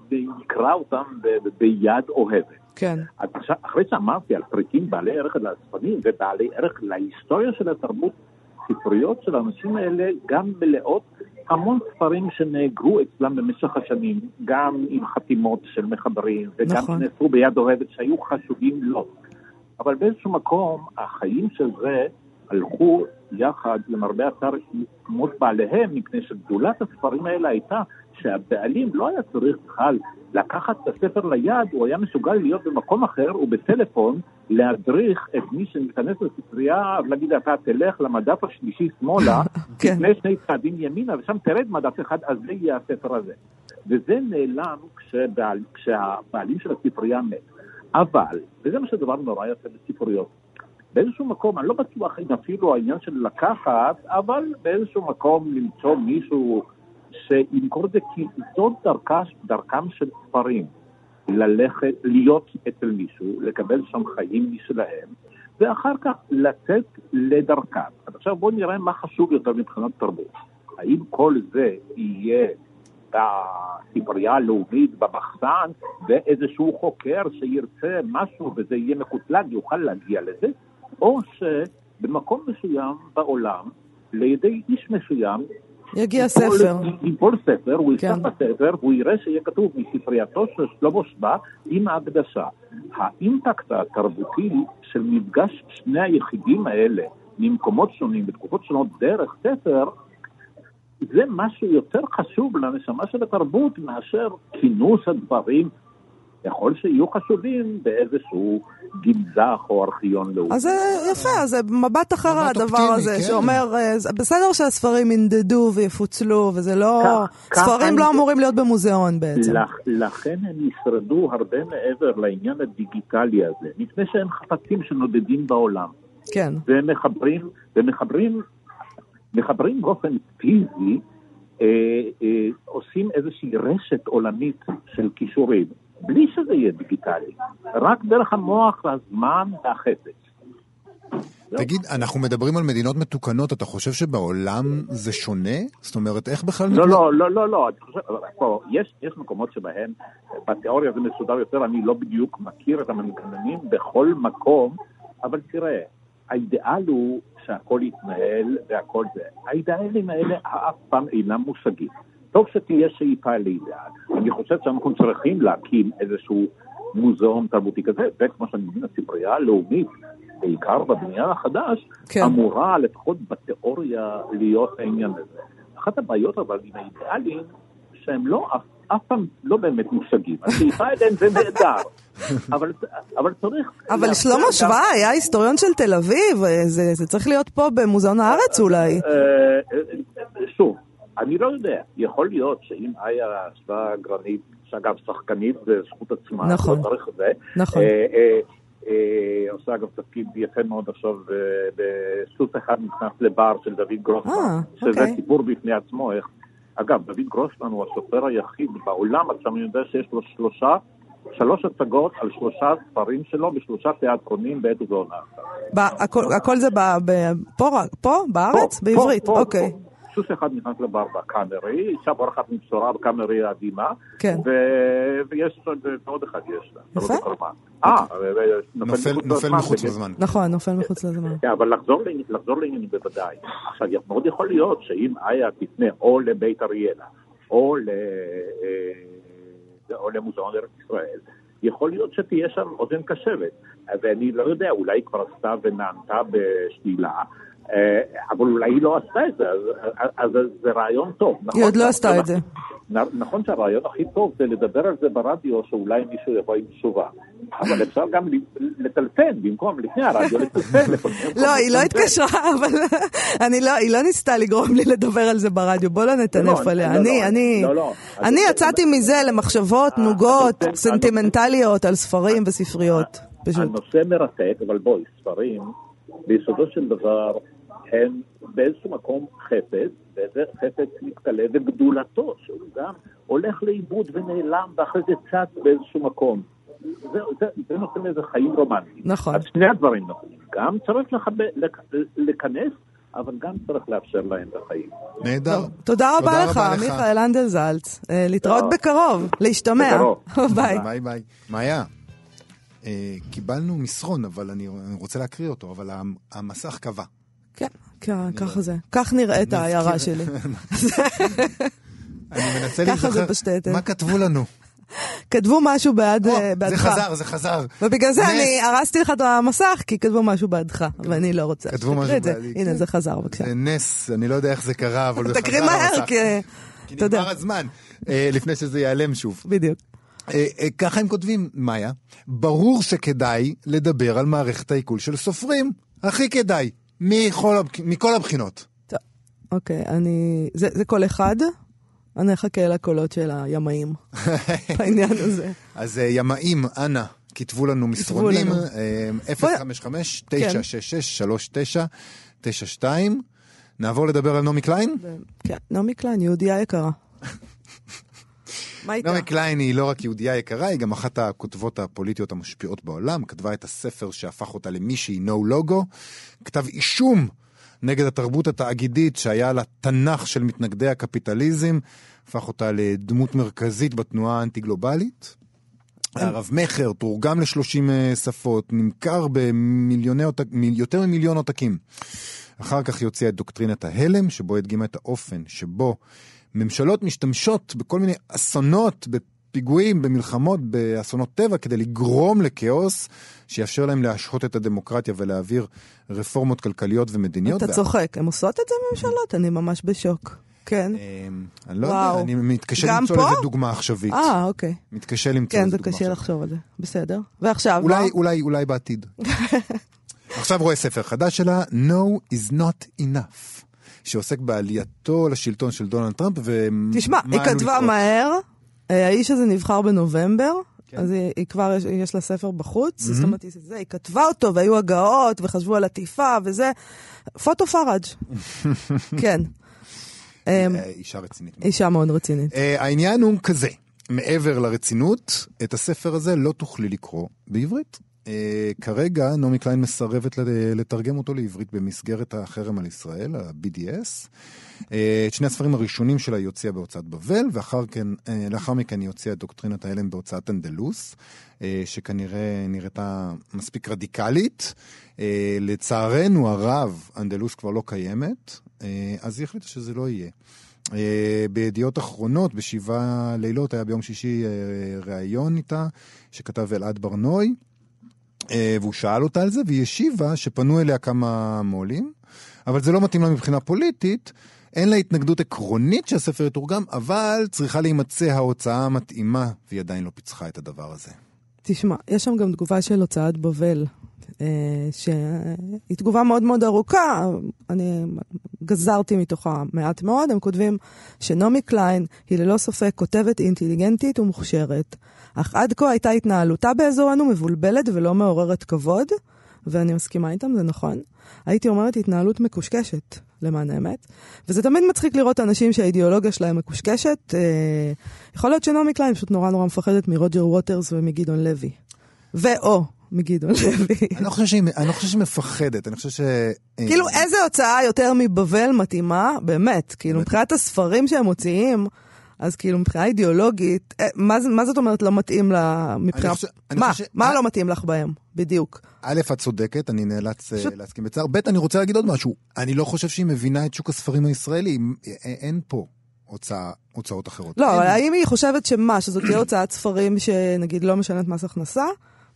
שיקרא אותם ב- ביד אוהבת. כן. אז עכשיו, אחרי שאמרתי על פריטים בעלי ערך לאספנים ובעלי ערך להיסטוריה של התרבות, ספריות של האנשים האלה גם מלאות המון ספרים שנאגרו אצלם במשך השנים, גם עם חתימות של מחברים, וגם נכון. שנעשו ביד אוהבת שהיו חשובים לו. אבל באיזשהו מקום החיים של זה הלכו יחד, למרבה הצער, מות בעליהם, מפני שגדולת הספרים האלה הייתה שהבעלים לא היה צריך בכלל לקחת את הספר ליד, הוא היה מסוגל להיות במקום אחר ובטלפון להדריך את מי שניכנס לספרייה ולהגיד אתה תלך למדף השלישי שמאלה, כן. לפני שני צעדים ימינה ושם תרד מדף אחד, אז זה יהיה הספר הזה. וזה נעלם כשבעל, כשהבעלים של הספרייה מת. אבל, וזה מה שדבר נורא יפה בספריות, באיזשהו מקום, אני לא בטוח אם אפילו העניין של לקחת, אבל באיזשהו מקום למצוא מישהו שימכור את זה, כי זאת דרכה, דרכם של ספרים, ללכת, להיות אצל מישהו, לקבל שם חיים משלהם, ואחר כך לצאת לדרכם. אז עכשיו בואו נראה מה חשוב יותר מבחינת תרבות. האם כל זה יהיה בספרייה הלאומית, במחסן, ואיזשהו חוקר שירצה משהו וזה יהיה מקוטלג, יוכל להגיע לזה, או שבמקום מסוים בעולם, לידי איש מסוים, יגיע ספר. ייפול ספר, הוא יפתח כן. בספר, והוא יראה שיהיה כתוב מספרייתו של שלמה שבא עם ההקדשה. האימפקט התרבותי של מפגש שני היחידים האלה ממקומות שונים, בתקופות שונות, דרך ספר, זה משהו יותר חשוב לנשמה של התרבות מאשר כינוס הדברים. יכול שיהיו חשובים באיזשהו גנזך או ארכיון לאומי. אז זה יפה, אז זה מבט אחר מבט הדבר אופטימי, הזה, כן. שאומר, אה, בסדר שהספרים ינדדו ויפוצלו, וזה לא... כך- כך ספרים אני- לא אמורים להיות במוזיאון בעצם. לכ- לכן הם ישרדו הרבה מעבר לעניין הדיגיטלי הזה, מפני שהם חפצים שנודדים בעולם, כן. והם מחברים, ומחברים מחברים באופן פיזי, אה, אה, עושים איזושהי רשת עולמית של כישורים, בלי שזה יהיה דיגיטלי, רק דרך המוח, הזמן והחפץ. תגיד, אנחנו מדברים על מדינות מתוקנות, אתה חושב שבעולם זה שונה? זאת אומרת, איך בכלל... לא, לא, לא, לא, לא, אני חושב, פה, יש, יש מקומות שבהם, בתיאוריה זה מסודר יותר, אני לא בדיוק מכיר את המנגנונים בכל מקום, אבל תראה, האידיאל הוא שהכל יתנהל והכל זה. האידיאלים האלה אף פעם אינם מושגים. טוב שתהיה שאיפה לאידיאל. אני חושב שאנחנו צריכים להקים איזשהו מוזיאון תרבותי כזה, וכמו שאני מבין, הספרייה הלאומית, בעיקר בבניין החדש, כן. אמורה לפחות בתיאוריה להיות העניין הזה. אחת הבעיות אבל עם האידיאלים, שהם לא, אף, אף פעם לא באמת מושגים. השאיפה אליהם זה נהדר, אבל, אבל צריך... אבל שלמה גם- שווה היה היסטוריון של תל אביב, אה, זה זה צריך להיות פה במוזיאון הארץ אולי. אה, אה, שוב, אני לא יודע, יכול להיות שאם איה שווה גרנית, שאגב שחקנית בזכות עצמה, נכון. את זה, נכון. אה, אה, אה, עושה אגב תפקיד יפה מאוד עכשיו אה, בסוס אחד נכנס לבר של דוד גרוסמן, אה, שזה אוקיי. סיפור בפני עצמו, איך... אגב, דוד גרוסמן הוא הסופר היחיד בעולם, עכשיו אני יודע שיש לו שלושה, שלוש הצגות על שלושה ספרים שלו בשלושה תיאטרונים בעת ובעונה. הכל- זה פה? בארץ? בעברית? אוקיי. סוס אחד נכנס לבר בקאמרי, אישה בורחת עם בשורה בקאמרי האדימה, כן. ו- ויש עוד אחד יש לה. יפה. אה, נופל נופל מחוץ לזמן. נכון, נופל מחוץ לזמן. כן, אבל לחזור, לעני- לחזור לעניינים בוודאי. עכשיו, מאוד יכול להיות שאם איה תפנה או לבית אריאלה, או, ל, אה, או למוזיאון ארץ ישראל, יכול להיות שתהיה שם אוזן קשבת. ואני לא יודע, אולי היא כבר עשתה ונענתה בשלילה, אבל אולי היא לא עשתה את זה, אז, זה רעיון טוב. נכון? היא עוד לא עשתה את זה. נכון שהרעיון הכי טוב זה לדבר על זה ברדיו, שאולי מישהו יבוא עם תשובה. אבל אפשר גם לטלפן, במקום לפני הרדיו, לטלפן. לא, היא לא התקשרה, אבל אני לא, היא לא ניסתה לגרום לי לדבר על זה ברדיו. בוא לא נטנף לא, עליה. לא, אני, אני. אני אז- יצאתי מזה למחשבות נוגות, הנושא- סנטימנטליות על ספרים וספריות. פשוט. הנושא מרתק, אבל בואי, ספרים, ביסודו של דבר, הם באיזשהו מקום חפץ, וזה חפץ מתכלה וגדולתו, שהוא גם הולך לאיבוד ונעלם, ואחרי זה צץ באיזשהו מקום. זה, זה, זה נותן איזה חיים רומנטיים. נכון. אז שני הדברים נכונים. גם צריך לחבא, לק, לכנס, אבל גם צריך לאפשר להם את החיים. נהדר. תודה רבה לך, מיכאל הנדלזלץ. אה, להתראות טוב. בקרוב, להשתמע. בקרוב. ביי. ביי ביי. מאיה, אה, קיבלנו מסרון, אבל אני רוצה להקריא אותו, אבל המ- המסך כבה. כן, כן, ככה זה. כך נראית העיירה שלי. אני מנסה להיזכר. מה כתבו לנו. כתבו משהו בעד, או, אה, בעדך. זה חזר, זה חזר. ובגלל זה נס. אני הרסתי לך את המסך, כי כתבו משהו בעדך, ואני לא רוצה. כתבו משהו. בעדי, הנה, כן. זה חזר, בבקשה. זה נס, אני לא יודע איך זה קרה, אבל זה חזר תקריא מהר. כי... כי אתה יודע. נגמר הזמן, אה, לפני שזה ייעלם שוב. בדיוק. אה, אה, ככה הם כותבים, מאיה, ברור שכדאי לדבר על מערכת העיכול של סופרים. הכי כדאי, מכל, מכל הבחינות. טוב, אוקיי, אני... זה זה קול אחד, אני אחכה לקולות של הימאים בעניין הזה. אז אה, ימאים, אנא, כתבו לנו מסרונים, לנו. אה. 055-966-3992. נעבור לדבר על נעמי קליין? כן, נעמי קליין, יהודייה יקרה. מה איתה? נעמי קליין היא לא רק יהודייה יקרה, היא גם אחת הכותבות הפוליטיות המשפיעות בעולם. כתבה את הספר שהפך אותה למישהי, No Logo. כתב אישום נגד התרבות התאגידית שהיה לתנ"ך של מתנגדי הקפיטליזם. הפך אותה לדמות מרכזית בתנועה האנטי-גלובלית. הרב מכר תורגם ל-30 שפות, נמכר במיליוני עותק, מיל- יותר ממיליון עותקים. אחר כך היא הוציאה את דוקטרינת ההלם, שבו הדגימה את האופן שבו ממשלות משתמשות בכל מיני אסונות, בפיגועים, במלחמות, באסונות טבע, כדי לגרום לכאוס, שיאפשר להם להשהות את הדמוקרטיה ולהעביר רפורמות כלכליות ומדיניות. אתה צוחק, הן עושות את זה ממשלות? אני ממש בשוק. כן. אמ, אני לא. יודע, אני מתקשה למצוא? לזה דוגמה עכשווית. אה, אוקיי. מתקשה למצוא כן, לזה זה דוגמה קשה עכשווית. לחשוב על זה. בסדר. ועכשיו, אולי? אולי, אולי בעתיד. עכשיו רואה ספר חדש שלה, No is not enough, שעוסק בעלייתו לשלטון של דונלד טראמפ ומה תשמע, היא כתבה לקרות. מהר, אה, האיש הזה נבחר בנובמבר, כן. אז היא, היא כבר, יש, יש לה ספר בחוץ, זאת אומרת, היא, זה, היא כתבה אותו, והיו הגאות, וחשבו על עטיפה, וזה, פוטו פראג', כן. אה, אה, אישה רצינית. אישה מאוד רצינית. אה, העניין הוא כזה, מעבר לרצינות, את הספר הזה לא תוכלי לקרוא בעברית. אה, כרגע נעמי קליין מסרבת לת- לתרגם אותו לעברית במסגרת החרם על ישראל, ה-BDS. אה, את שני הספרים הראשונים שלה היא הוציאה בהוצאת בבל, ואחר כך, אה, מכן היא הוציאה את דוקטרינת ההלם בהוצאת אנדלוס, אה, שכנראה נראתה מספיק רדיקלית. לצערנו הרב, אנדלוס כבר לא קיימת, אז היא החליטה שזה לא יהיה. בידיעות אחרונות, בשבעה לילות, היה ביום שישי ראיון איתה, שכתב אלעד ברנוי, והוא שאל אותה על זה, והיא השיבה שפנו אליה כמה מו"לים, אבל זה לא מתאים לה מבחינה פוליטית. אין לה התנגדות עקרונית שהספר יתורגם, אבל צריכה להימצא ההוצאה המתאימה, והיא עדיין לא פיצחה את הדבר הזה. תשמע, יש שם גם תגובה של הוצאת בבל, אה, שהיא תגובה מאוד מאוד ארוכה, אני גזרתי מתוכה מעט מאוד, הם כותבים שנעמי קליין היא ללא ספק כותבת אינטליגנטית ומוכשרת, אך עד כה הייתה התנהלותה באזורנו מבולבלת ולא מעוררת כבוד, ואני מסכימה איתם, זה נכון. הייתי אומרת התנהלות מקושקשת, למען האמת. וזה תמיד מצחיק לראות אנשים שהאידיאולוגיה שלהם מקושקשת. אה, יכול להיות שנעמי קליין פשוט נורא נורא מפחדת מרוג'ר ווטרס ומגדעון לוי. ואו, מגדעון לוי. אני לא חושב שהיא אני לא חושב שהיא מפחדת, אני חושב ש... כאילו, איזה הוצאה יותר מבבל מתאימה? באמת, כאילו, מבחינת הספרים שהם מוציאים, אז כאילו, מבחינה אידיאולוגית, אה, מה זאת אומרת לא מתאים לה... מבחינה... חושב- מה? חושב מה לא מתאים לך בהם? בדיוק. א', את צודקת, אני נאלץ אה, פשוט- להסכים בצער. ב', אני רוצה להגיד עוד משהו. אני לא חושב שהיא מבינה את שוק הספרים הישראלי. אה, אין פה הוצאה, הוצאות אחרות. לא. אבל האם היא חושבת שמה, שזאת תהיה הוצאת ספרים שנגיד לא משלמת מס הכנסה?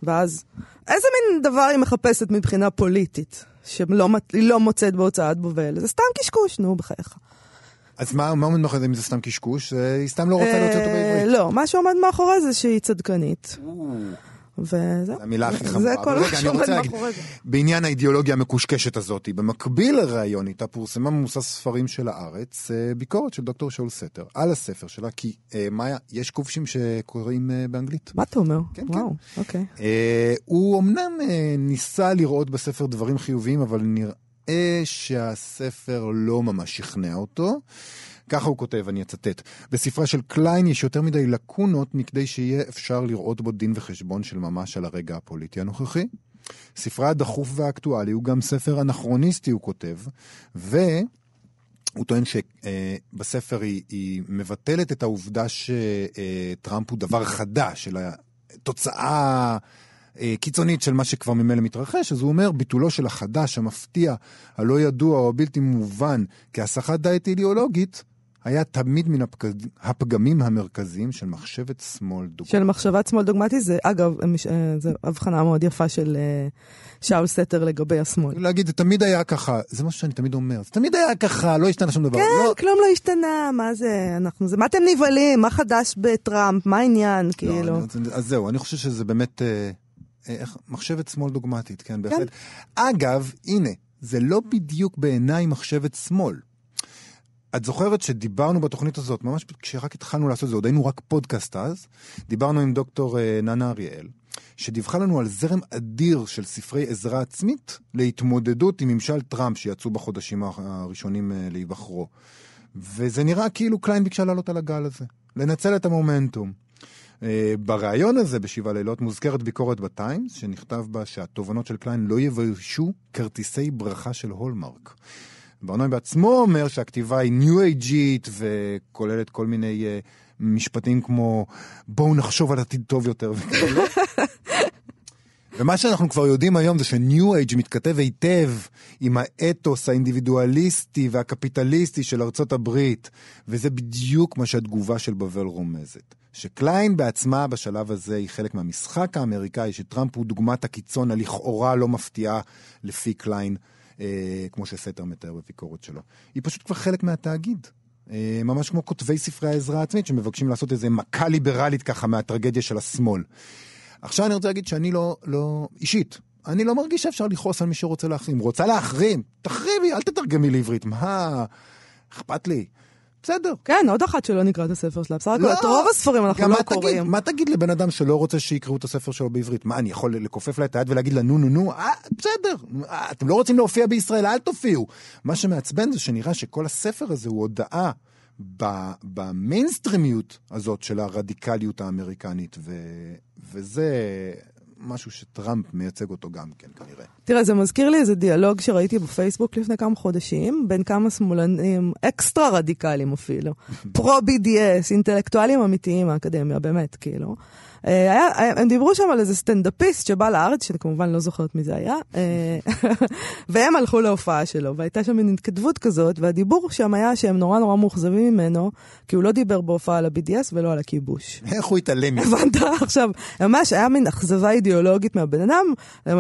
ואז, איזה מין דבר היא מחפשת מבחינה פוליטית? שהיא לא מוצאת בהוצאת בובל? זה סתם קשקוש, נו, בחייך. אז מה מה עומד מאחורי זה אם זה סתם קשקוש? היא סתם לא רוצה להוציא אותו אה, בעברית. לא, מה שעומד מאחורי זה שהיא צדקנית. וזהו. זו המילה הכי זה חמורה. כל אבל מה שעומד מאחורי זה. בעניין האידיאולוגיה המקושקשת הזאת, במקביל לראיון איתה פורסמה ממוסס ספרים של הארץ, אה, ביקורת של דוקטור שאול סתר על הספר שלה, כי אה, מאיה, יש כובשים שקוראים אה, באנגלית. מה אתה אומר? כן, וואו, אוקיי. אה, הוא אמנם אה, ניסה לראות בספר דברים חיוביים, אבל נראה שהספר לא ממש שכנע אותו. ככה הוא כותב, אני אצטט. בספרה של קליין יש יותר מדי לקונות מכדי שיהיה אפשר לראות בו דין וחשבון של ממש על הרגע הפוליטי הנוכחי. ספרה הדחוף והאקטואלי הוא גם ספר אנכרוניסטי, הוא כותב, והוא טוען שבספר היא, היא מבטלת את העובדה שטראמפ הוא דבר חדש, של התוצאה אה, קיצונית של מה שכבר ממילא מתרחש, אז הוא אומר, ביטולו של החדש, המפתיע, הלא ידוע או הבלתי מובן כהסחת דעת אידיאולוגית, היה תמיד מן הפג... הפגמים המרכזיים של מחשבת שמאל דוגמא. של מחשבת שמאל דוגמטי, זה אגב, אה, זו הבחנה מאוד יפה של אה, שאול סתר לגבי השמאל. להגיד, זה תמיד היה ככה, זה מה שאני תמיד אומר, זה תמיד היה ככה, לא השתנה שום דבר. כן, לא, כלום לא השתנה, מה זה, אנחנו, זה, מה אתם נבהלים, מה חדש בטראמפ, מה העניין, לא, כאילו. אני- אז זהו, אני חושב שזה באמת אה, אה, איך- מחשבת שמאל דוגמטית, כן, בהחלט. אגב, הנה, זה לא בדיוק בעיניי מחשבת שמאל. את זוכרת שדיברנו בתוכנית הזאת, ממש כשרק התחלנו לעשות את זה, עוד היינו רק פודקאסט אז, דיברנו עם דוקטור אה, ננה אריאל, שדיווחה לנו על זרם אדיר של ספרי עזרה עצמית להתמודדות עם ממשל טראמפ שיצאו בחודשים הראשונים אה, להיבחרו. וזה נראה כאילו קליין ביקשה לעלות על הגל הזה, לנצל את המומנטום. אה, בריאיון הזה בשבעה לילות מוזכרת ביקורת בטיימס, שנכתב בה שהתובנות של קליין לא יביישו כרטיסי ברכה של הולמרק. ברנוי בעצמו אומר שהכתיבה היא ניו אייג'ית וכוללת כל מיני אה, משפטים כמו בואו נחשוב על עתיד טוב יותר. ומה שאנחנו כבר יודעים היום זה שניו אייג' מתכתב היטב עם האתוס האינדיבידואליסטי והקפיטליסטי של ארצות הברית, וזה בדיוק מה שהתגובה של בבל רומזת. שקליין בעצמה בשלב הזה היא חלק מהמשחק האמריקאי, שטראמפ הוא דוגמת הקיצון הלכאורה לא מפתיעה לפי קליין, אה, כמו שסתר מתאר בביקורת שלו. היא פשוט כבר חלק מהתאגיד. אה, ממש כמו כותבי ספרי העזרה העצמית שמבקשים לעשות איזה מכה ליברלית ככה מהטרגדיה של השמאל. עכשיו אני רוצה להגיד שאני לא, לא, אישית, אני לא מרגיש שאפשר לכעוס על מי שרוצה להחרים. רוצה להחרים? תחרימי, אל תתרגמי לעברית. מה, אכפת לי. בסדר. כן, עוד אחת שלא נקרא את הספר שלה. בסך הכל, את רוב הספרים אנחנו לא מה תגיד- קוראים. מה תגיד לבן אדם שלא רוצה שיקראו את הספר שלו בעברית? מה, אני יכול לכופף לה את היד ולהגיד לה נו נו נו? אה, בסדר. אה, אתם לא רוצים להופיע בישראל, אל תופיעו. מה שמעצבן זה שנראה שכל הספר הזה הוא הודעה ב- במיינסטרימיות הזאת של הרדיקליות האמריקנית, ו... וזה משהו שטראמפ מייצג אותו גם כן, כנראה. תראה, זה מזכיר לי איזה דיאלוג שראיתי בפייסבוק לפני כמה חודשים, בין כמה שמאלנים, אקסטרה רדיקליים אפילו, פרו-BDS, אינטלקטואלים אמיתיים מהאקדמיה, באמת, כאילו. אה, היה, היה- הם דיברו שם על איזה סטנדאפיסט שבא לארץ, שאני כמובן לא זוכרת מי זה היה, אה, והם הלכו להופעה שלו, והייתה שם מין התכתבות כזאת, והדיבור שם היה שהם נורא נורא מאוכזבים ממנו, כי הוא לא דיבר בהופעה על ה-BDS ולא על הכיבוש. איך הוא התעלם מזה? הבנת? עכשיו, ממש היה מין אכזבה אידיאולוגית מהבן אדם,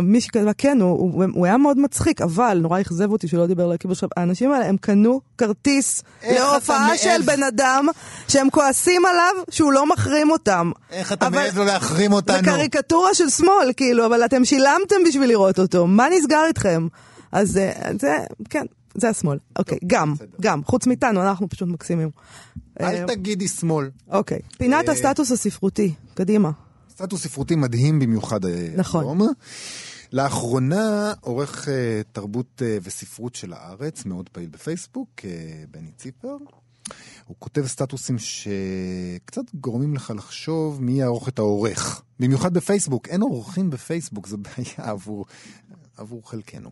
מי שכתבה, כן, הוא, הוא, הוא היה מאוד מצחיק, אבל נורא אכזב אותי שלא דיבר לכיבוש. עכשיו, האנשים האלה, הם קנו כרטיס להופעה מעז? של בן אדם שהם כועסים עליו שהוא לא מחרים אותם. איך אתה אבל- מעז לא להחרים אותנו? זה קריקטורה של שמאל, כאילו, אבל אתם שילמתם בשביל לראות אותו, מה נסגר איתכם? אז אה, זה, כן, זה השמאל. אוקיי, גם. גם, חוץ מאיתנו, אנחנו פשוט מקסימים. אל אה, תגידי שמאל. אוקיי, פינת אה, הסטטוס הספרותי, קדימה. סטטוס ספרותי מדהים במיוחד נכון. היום. לאחרונה עורך תרבות וספרות של הארץ, מאוד פעיל בפייסבוק, בני ציפר, הוא כותב סטטוסים שקצת גורמים לך לחשוב מי יערוך את העורך. במיוחד בפייסבוק, אין עורכים בפייסבוק, זו בעיה עבור, עבור חלקנו.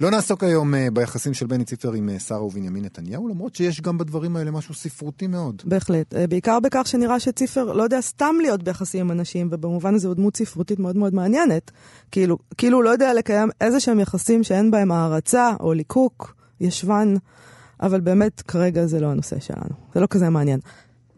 לא נעסוק היום אה, ביחסים של בני ציפר עם אה, שרה ובנימין נתניהו, למרות שיש גם בדברים האלה משהו ספרותי מאוד. בהחלט. אה, בעיקר בכך שנראה שציפר לא יודע סתם להיות ביחסים עם אנשים, ובמובן הזה הוא דמות ספרותית מאוד מאוד מעניינת. כאילו, כאילו הוא לא יודע לקיים איזה שהם יחסים שאין בהם הערצה או ליקוק, ישבן, אבל באמת כרגע זה לא הנושא שלנו. זה לא כזה מעניין.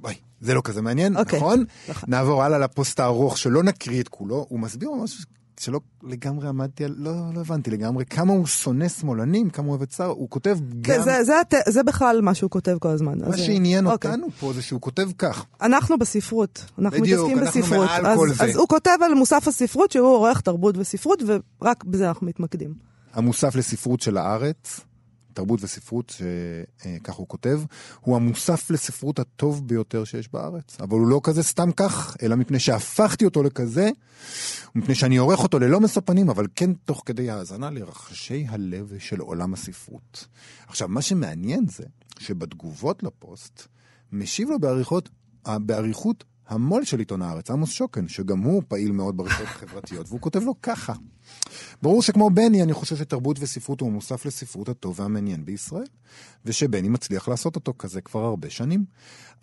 וואי, זה לא כזה מעניין, אוקיי. נכון? נכון. נעבור הלאה לפוסט הארוך שלא נקריא את כולו, הוא מסביר ממש שלא לגמרי עמדתי על, לא, לא הבנתי לגמרי כמה הוא שונא שמאלנים, כמה הוא אוהב את שר, הוא כותב גם... זה, זה, זה, זה בכלל מה שהוא כותב כל הזמן. מה אז, אה, שעניין אוקיי. אותנו פה זה שהוא כותב כך. אנחנו בספרות, אנחנו בדיוק, מתעסקים אנחנו בספרות. מעל אז, כל זה. אז הוא כותב על מוסף הספרות שהוא עורך תרבות וספרות, ורק בזה אנחנו מתמקדים. המוסף לספרות של הארץ, תרבות וספרות, שכך הוא כותב, הוא המוסף לספרות הטוב ביותר שיש בארץ. אבל הוא לא כזה סתם כך, אלא מפני שהפכתי אותו לכזה, ומפני שאני עורך אותו ללא משוא פנים, אבל כן תוך כדי האזנה לרחשי הלב של עולם הספרות. עכשיו, מה שמעניין זה שבתגובות לפוסט, משיב לו באריכות, באריכות המו"ל של עיתון הארץ, עמוס שוקן, שגם הוא פעיל מאוד ברשתות החברתיות, והוא כותב לו ככה: ברור שכמו בני, אני חושב שתרבות וספרות הוא מוסף לספרות הטוב והמעניין בישראל, ושבני מצליח לעשות אותו כזה כבר הרבה שנים.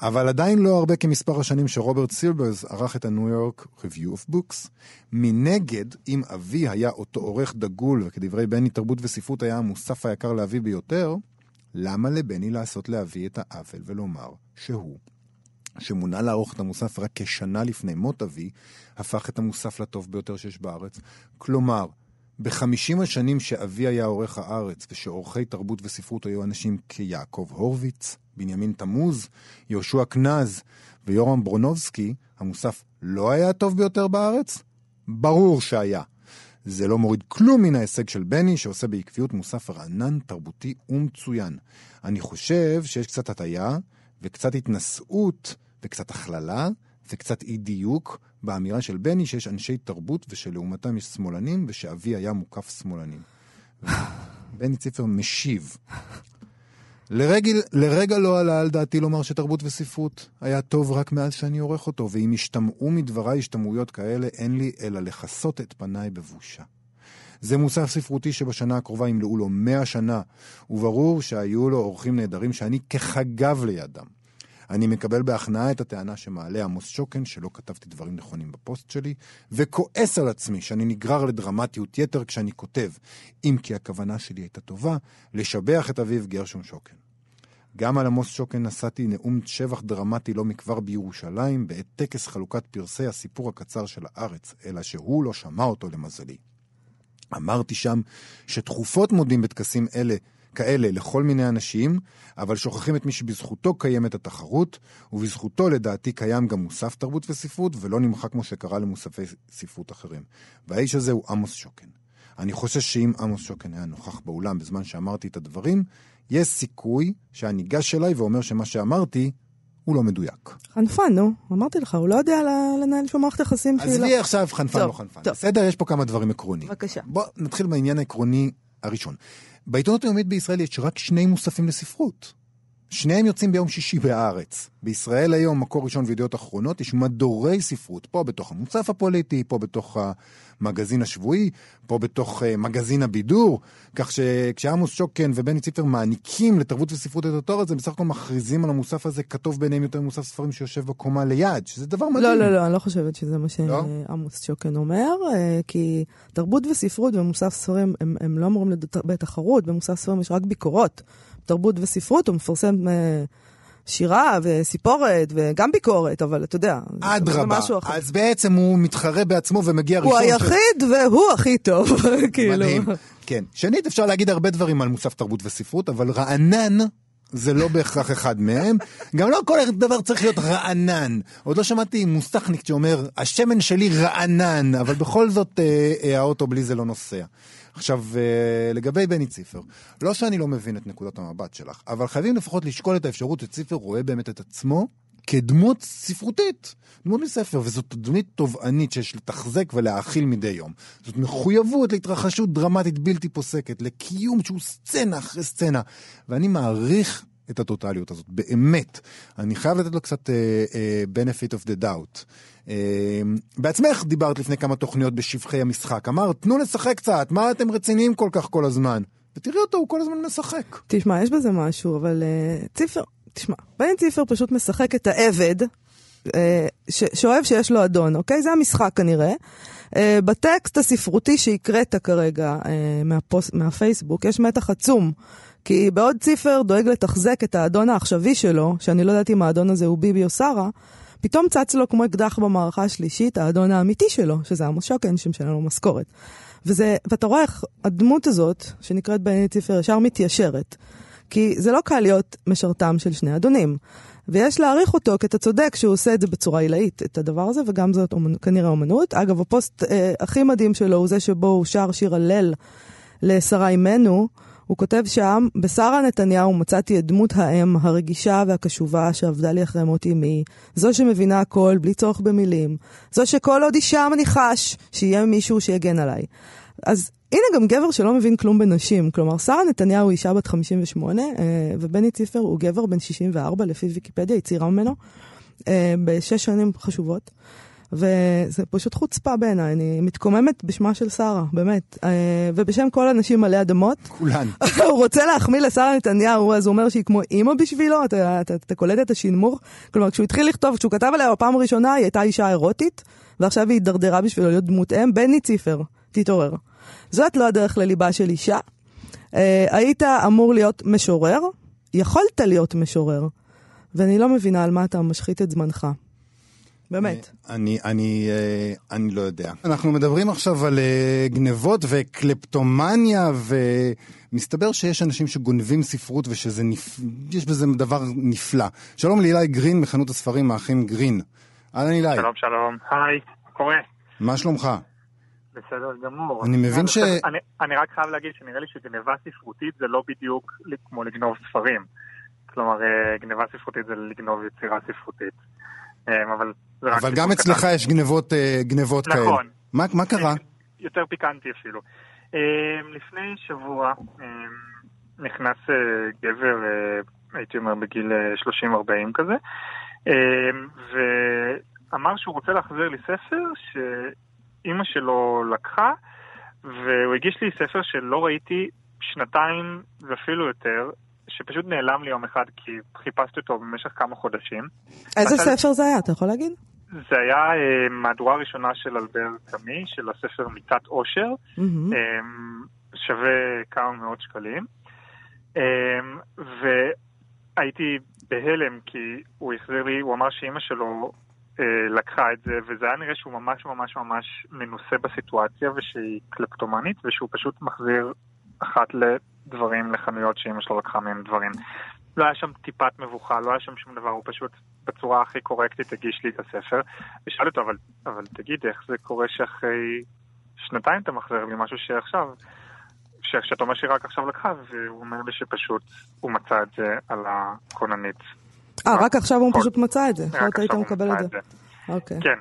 אבל עדיין לא הרבה כמספר השנים שרוברט סילברס ערך את הניו יורק Review of Books. מנגד, אם אבי היה אותו עורך דגול, וכדברי בני תרבות וספרות היה המוסף היקר לאבי ביותר, למה לבני לעשות לאבי את העוול ולומר שהוא שמונה לערוך את המוסף רק כשנה לפני מות אבי, הפך את המוסף לטוב ביותר שיש בארץ. כלומר, בחמישים השנים שאבי היה עורך הארץ, ושעורכי תרבות וספרות היו אנשים כיעקב הורוביץ, בנימין תמוז, יהושע קנז ויורם ברונובסקי, המוסף לא היה הטוב ביותר בארץ? ברור שהיה. זה לא מוריד כלום מן ההישג של בני, שעושה בעקביות מוסף רענן, תרבותי ומצוין. אני חושב שיש קצת הטיה וקצת התנשאות וקצת הכללה וקצת אי דיוק באמירה של בני שיש אנשי תרבות ושלעומתם יש שמאלנים ושאבי היה מוקף שמאלנים. בני ציפר משיב. לרגע, לרגע לא עלה על דעתי לומר שתרבות וספרות היה טוב רק מאז שאני עורך אותו, ואם השתמעו מדבריי השתמעויות כאלה, אין לי אלא לכסות את פניי בבושה. זה מוסף ספרותי שבשנה הקרובה ימלאו לו מאה שנה, וברור שהיו לו אורחים נהדרים שאני כחגב לידם. אני מקבל בהכנעה את הטענה שמעלה עמוס שוקן, שלא כתבתי דברים נכונים בפוסט שלי, וכועס על עצמי שאני נגרר לדרמטיות יתר כשאני כותב, אם כי הכוונה שלי הייתה טובה, לשבח את אביו גרשון שוקן. גם על עמוס שוקן נשאתי נאום שבח דרמטי לא מכבר בירושלים, בעת טקס חלוקת פרסי הסיפור הקצר של הארץ, אלא שהוא לא שמע אותו למזלי. אמרתי שם שתכופות מודים בטקסים אלה כאלה לכל מיני אנשים, אבל שוכחים את מי שבזכותו קיימת התחרות, ובזכותו לדעתי קיים גם מוסף תרבות וספרות, ולא נמחק כמו שקרה למוספי ספרות אחרים. והאיש הזה הוא עמוס שוקן. אני חושש שאם עמוס שוקן היה נוכח באולם בזמן שאמרתי את הדברים, יש סיכוי שהיה ניגש אליי ואומר שמה שאמרתי הוא לא מדויק. חנפן, נו. אמרתי לך, הוא לא יודע לנהל שום מערכת יחסים שהיא לא... עזבי עכשיו חנפן טוב, לא חנפן. טוב. בסדר, יש פה כמה דברים עקרוניים. בבקשה. בוא נתחיל מהעניין העקרוני הראשון. בעיתונות היומית בישראל יש רק שני מוספים לספרות. שניהם יוצאים ביום שישי בהארץ. בישראל היום, מקור ראשון וידיעות אחרונות, יש מדורי ספרות. פה בתוך המוסף הפוליטי, פה בתוך המגזין השבועי, פה בתוך uh, מגזין הבידור. כך שכשעמוס שוקן ובני ציפר מעניקים לתרבות וספרות את התואר הזה, בסך הכל מכריזים על המוסף הזה כתוב ביניהם יותר מוסף ספרים שיושב בקומה ליד, שזה דבר מדהים. לא, לא, לא, אני לא חושבת שזה מה לא? שעמוס שוקן אומר, אה, כי תרבות וספרות ומוסף ספרים הם, הם לא אמורים להיות בתחרות, במוסף ספרים יש רק ביקורות. תרבות וספרות הוא מפרסם אה, שירה וסיפורת וגם ביקורת, אבל אתה יודע, אדרבה. אז בעצם הוא מתחרה בעצמו ומגיע הוא ראשון. ש- היחיד והוא הכי טוב, כאילו. מדהים. כן. שנית, אפשר להגיד הרבה דברים על מוסף תרבות וספרות, אבל רענן זה לא בהכרח אחד מהם. גם לא כל דבר צריך להיות רענן. עוד לא שמעתי מוסכניק שאומר, השמן שלי רענן, אבל בכל זאת אה, אה, האוטו בלי זה לא נוסע. עכשיו, אה, לגבי בני ציפר, לא שאני לא מבין את נקודת המבט שלך, אבל חייבים לפחות לשקול את האפשרות שציפר רואה באמת את עצמו כדמות ספרותית, דמות מספר, וזאת דמות תובענית שיש לתחזק ולהאכיל מדי יום. זאת מחויבות להתרחשות דרמטית בלתי פוסקת, לקיום שהוא סצנה אחרי סצנה. ואני מעריך את הטוטליות הזאת, באמת. אני חייב לתת לו קצת uh, uh, benefit of the doubt. Uh, בעצמך דיברת לפני כמה תוכניות בשבחי המשחק, אמרת, תנו לשחק קצת, מה אתם רציניים כל כך כל הזמן? ותראי אותו, הוא כל הזמן משחק. תשמע, יש בזה משהו, אבל uh, ציפר, תשמע, בני ציפר פשוט משחק את העבד, uh, שאוהב שיש לו אדון, אוקיי? זה המשחק כנראה. Uh, בטקסט הספרותי שהקראת כרגע uh, מהפוס, מהפייסבוק, יש מתח עצום. כי בעוד ציפר דואג לתחזק את האדון העכשווי שלו, שאני לא יודעת אם האדון הזה הוא ביבי או שרה, פתאום צץ לו כמו אקדח במערכה השלישית, האדון האמיתי שלו, שזה עמוס שוקן, שמשלם לו משכורת. וזה, ואתה רואה איך הדמות הזאת, שנקראת בני ציפר, ישר מתיישרת. כי זה לא קל להיות משרתם של שני אדונים. ויש להעריך אותו, כי אתה צודק שהוא עושה את זה בצורה עילאית, את הדבר הזה, וגם זאת אומנ... כנראה אומנות. אגב, הפוסט אה, הכי מדהים שלו הוא זה שבו הוא שר שיר הלל לשרה אימנו. הוא כותב שם, בשרה נתניהו מצאתי את דמות האם הרגישה והקשובה שעבדה לי אחרי מות אמי, זו שמבינה הכל בלי צורך במילים, זו שכל עוד היא שם אני חש שיהיה מישהו שיגן עליי. אז הנה גם גבר שלא מבין כלום בנשים, כלומר שרה נתניהו היא אישה בת 58 ובני ציפר הוא גבר בן 64 לפי ויקיפדיה, היא צעירה ממנו, בשש שנים חשובות. וזה פשוט חוצפה בעיניי, אני מתקוממת בשמה של שרה, באמת. ובשם כל הנשים מלא אדמות. כולן. הוא רוצה להחמיא לשרה נתניהו, אז הוא אומר שהיא כמו אימא בשבילו, אתה, אתה, אתה קולט את השינמוך. כלומר, כשהוא התחיל לכתוב, כשהוא כתב עליה בפעם הראשונה, היא הייתה אישה אירוטית, ועכשיו היא הידרדרה בשבילו להיות דמות אם. בני ציפר, תתעורר. זאת לא הדרך לליבה של אישה. היית אמור להיות משורר, יכולת להיות משורר, ואני לא מבינה על מה אתה משחית את זמנך. באמת. אני, אני, אני לא יודע. אנחנו מדברים עכשיו על גנבות וקלפטומניה, ומסתבר שיש אנשים שגונבים ספרות ושזה נפ... בזה דבר נפלא. שלום לאילי גרין מחנות הספרים האחים גרין. אהלן אילי. שלום שלום, היי, קורה. מה שלומך? בסדר גמור. אני מבין ש... אני, אני רק חייב להגיד שנראה לי שגנבה ספרותית זה לא בדיוק כמו לגנוב ספרים. כלומר, גנבה ספרותית זה לגנוב יצירה ספרותית. אבל אבל גם אצלך יש גנבות, גנבות נכון. כאלה. מה, מה קרה? יותר פיקנטי אפילו. לפני שבוע נכנס גבר, הייתי אומר בגיל 30-40 כזה, ואמר שהוא רוצה להחזיר לי ספר שאימא שלו לקחה, והוא הגיש לי ספר שלא ראיתי שנתיים ואפילו יותר, שפשוט נעלם לי יום אחד כי חיפשתי אותו במשך כמה חודשים. איזה ספר זה היה? אתה יכול להגיד? זה היה uh, מהדורה ראשונה של אלבר קאמי, של הספר מיטת עושר, mm-hmm. um, שווה כמה מאות שקלים. Um, והייתי בהלם כי הוא החזיר לי, הוא אמר שאימא שלו uh, לקחה את זה, וזה היה נראה שהוא ממש ממש ממש מנוסה בסיטואציה ושהיא קלפטומנית, ושהוא פשוט מחזיר אחת לדברים, לחנויות שאימא שלו לקחה מהם דברים. לא היה שם טיפת מבוכה, לא היה שם שום דבר, הוא פשוט בצורה הכי קורקטית הגיש לי את הספר, ושאל אותו, אבל, אבל תגיד, איך זה קורה שאחרי שנתיים אתה מחזיר לי משהו שעכשיו, שאתה אומר שהיא רק עכשיו לקחה, והוא אומר לי שפשוט הוא מצא את זה על הכוננית. אה, רק עכשיו הוא פשוט מצא את זה, אחרת היית מקבל את זה. אוקיי. כן,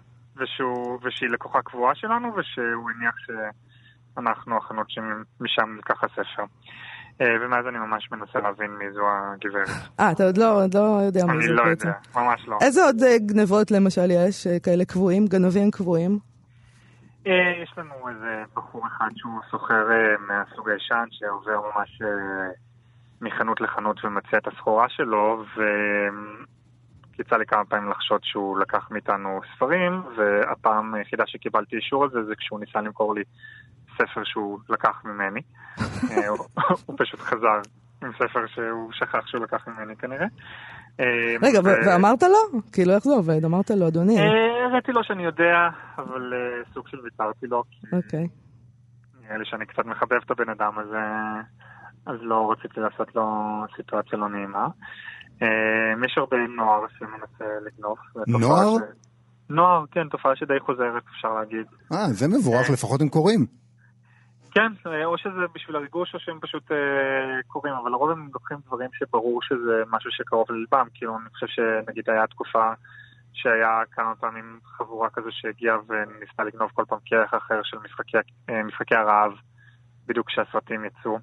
ושהיא לקוחה קבועה שלנו, ושהוא הניח שאנחנו החנות שמשם נלקח הספר. ומאז אני ממש מנסה להבין מי זו הגברת. אה, אתה עוד לא, עוד לא יודע מי זו בעצם. אני לא יודע, ממש לא. איזה עוד גנבות למשל יש, כאלה קבועים, גנבים קבועים? יש לנו איזה בחור אחד שהוא סוחר מהסוג הישן, שעובר ממש מחנות לחנות ומציע את הסחורה שלו, ויצא לי כמה פעמים לחשוד שהוא לקח מאיתנו ספרים, והפעם היחידה שקיבלתי אישור על זה, זה כשהוא ניסה למכור לי ספר שהוא לקח ממני. הוא פשוט חזר עם ספר שהוא שכח שהוא לקח ממני כנראה. רגע, ואמרת לו? כאילו, איך זה עובד? אמרת לו, אדוני? הראיתי לו שאני יודע, אבל סוג של ויתרתי לו. אוקיי. נראה לי שאני קצת מחבב את הבן אדם הזה, אז לא רציתי לעשות לו סיטואציה לא נעימה. יש הרבה נוער שמנסה לגנוב. נוער? נוער, כן, תופעה שדי חוזרת, אפשר להגיד. אה, זה מבורך, לפחות הם קוראים. כן, או שזה בשביל הריגוש או שהם פשוט אה, קוראים, אבל לרוב הם לוקחים דברים שברור שזה משהו שקרוב ללבם, כאילו אני חושב שנגיד היה תקופה שהיה כמה פעמים חבורה כזו שהגיעה וניסתה לגנוב כל פעם כרך אחר של משחקי, אה, משחקי הרעב, בדיוק כשהסרטים יצאו.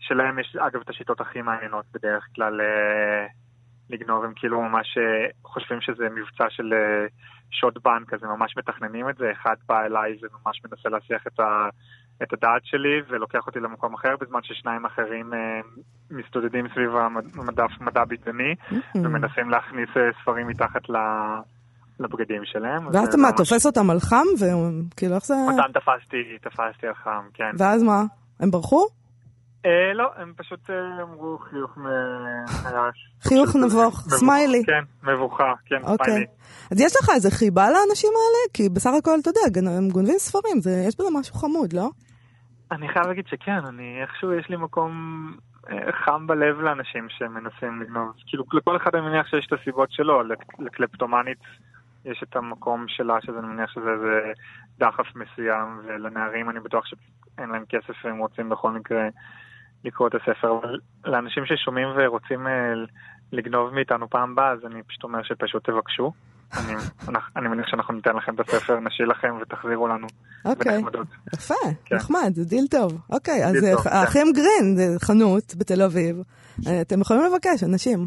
שלהם יש אגב את השיטות הכי מעניינות בדרך כלל לגנוב, הם כאילו ממש חושבים שזה מבצע של שוד בנק, אז הם ממש מתכננים את זה, אחד בא אליי וממש מנסה להסיח את ה... את הדעת שלי ולוקח אותי למקום אחר, בזמן ששניים אחרים אה, מסתודדים סביב המדף מדע בדיוני mm-hmm. ומנסים להכניס אה, ספרים מתחת ל... לבגדים שלהם. ואז מה, ממש... תופס אותם על חם? וכאילו איך זה... אותם תפסתי, תפסתי על חם, כן. ואז מה? הם ברחו? אה, לא, הם פשוט אה, אמרו חיוך מחייש. חיוך נבוך, סמיילי. כן, מבוכה, כן, אוקיי. סמיילי. אז יש לך איזה חיבה לאנשים האלה? כי בסך הכל, אתה יודע, הם גונבים ספרים, יש בזה משהו חמוד, לא? אני חייב להגיד שכן, אני איכשהו יש לי מקום אה, חם בלב לאנשים שמנסים לגנוב. כאילו, לכל אחד אני מניח שיש את הסיבות שלו, לקלפטומנית יש את המקום שלה, שזה אני מניח שזה איזה דחף מסוים, ולנערים אני בטוח שאין להם כסף והם רוצים בכל מקרה לקרוא את הספר, אבל לאנשים ששומעים ורוצים אה, לגנוב מאיתנו פעם הבאה, אז אני פשוט אומר שפשוט תבקשו. אני, אני מניח שאנחנו ניתן לכם את הספר, נשאיר לכם ותחזירו לנו אוקיי, בנחמדות. יפה, כן. נחמד, זה דיל טוב. אוקיי, אז טוב, האחים כן. גרין, זה חנות בתל אביב. אה, אתם יכולים לבקש, אנשים.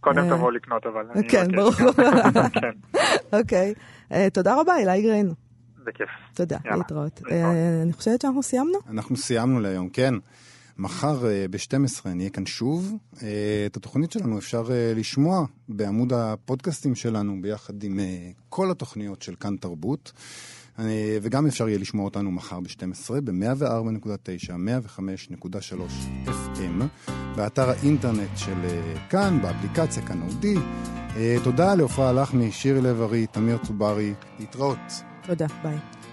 קודם אה, תבואו לקנות אבל. כן, ברור. כן. אוקיי, אה, תודה רבה, אילי גרין. בכיף. תודה, להתראות. אני חושבת שאנחנו סיימנו. אנחנו סיימנו להיום, כן. מחר אה, ב-12 נהיה כאן שוב. אה, את התוכנית שלנו אפשר אה, לשמוע בעמוד הפודקאסטים שלנו ביחד עם כל התוכניות של כאן תרבות. וגם אפשר יהיה לשמוע אותנו מחר ב-12 ב-104.9, 105.3 FM, באתר האינטרנט של כאן, באפליקציה כאן אודי. תודה לעפרה לחמי, שירי לב-ארי, תמיר צוברי, להתראות. תודה, ביי.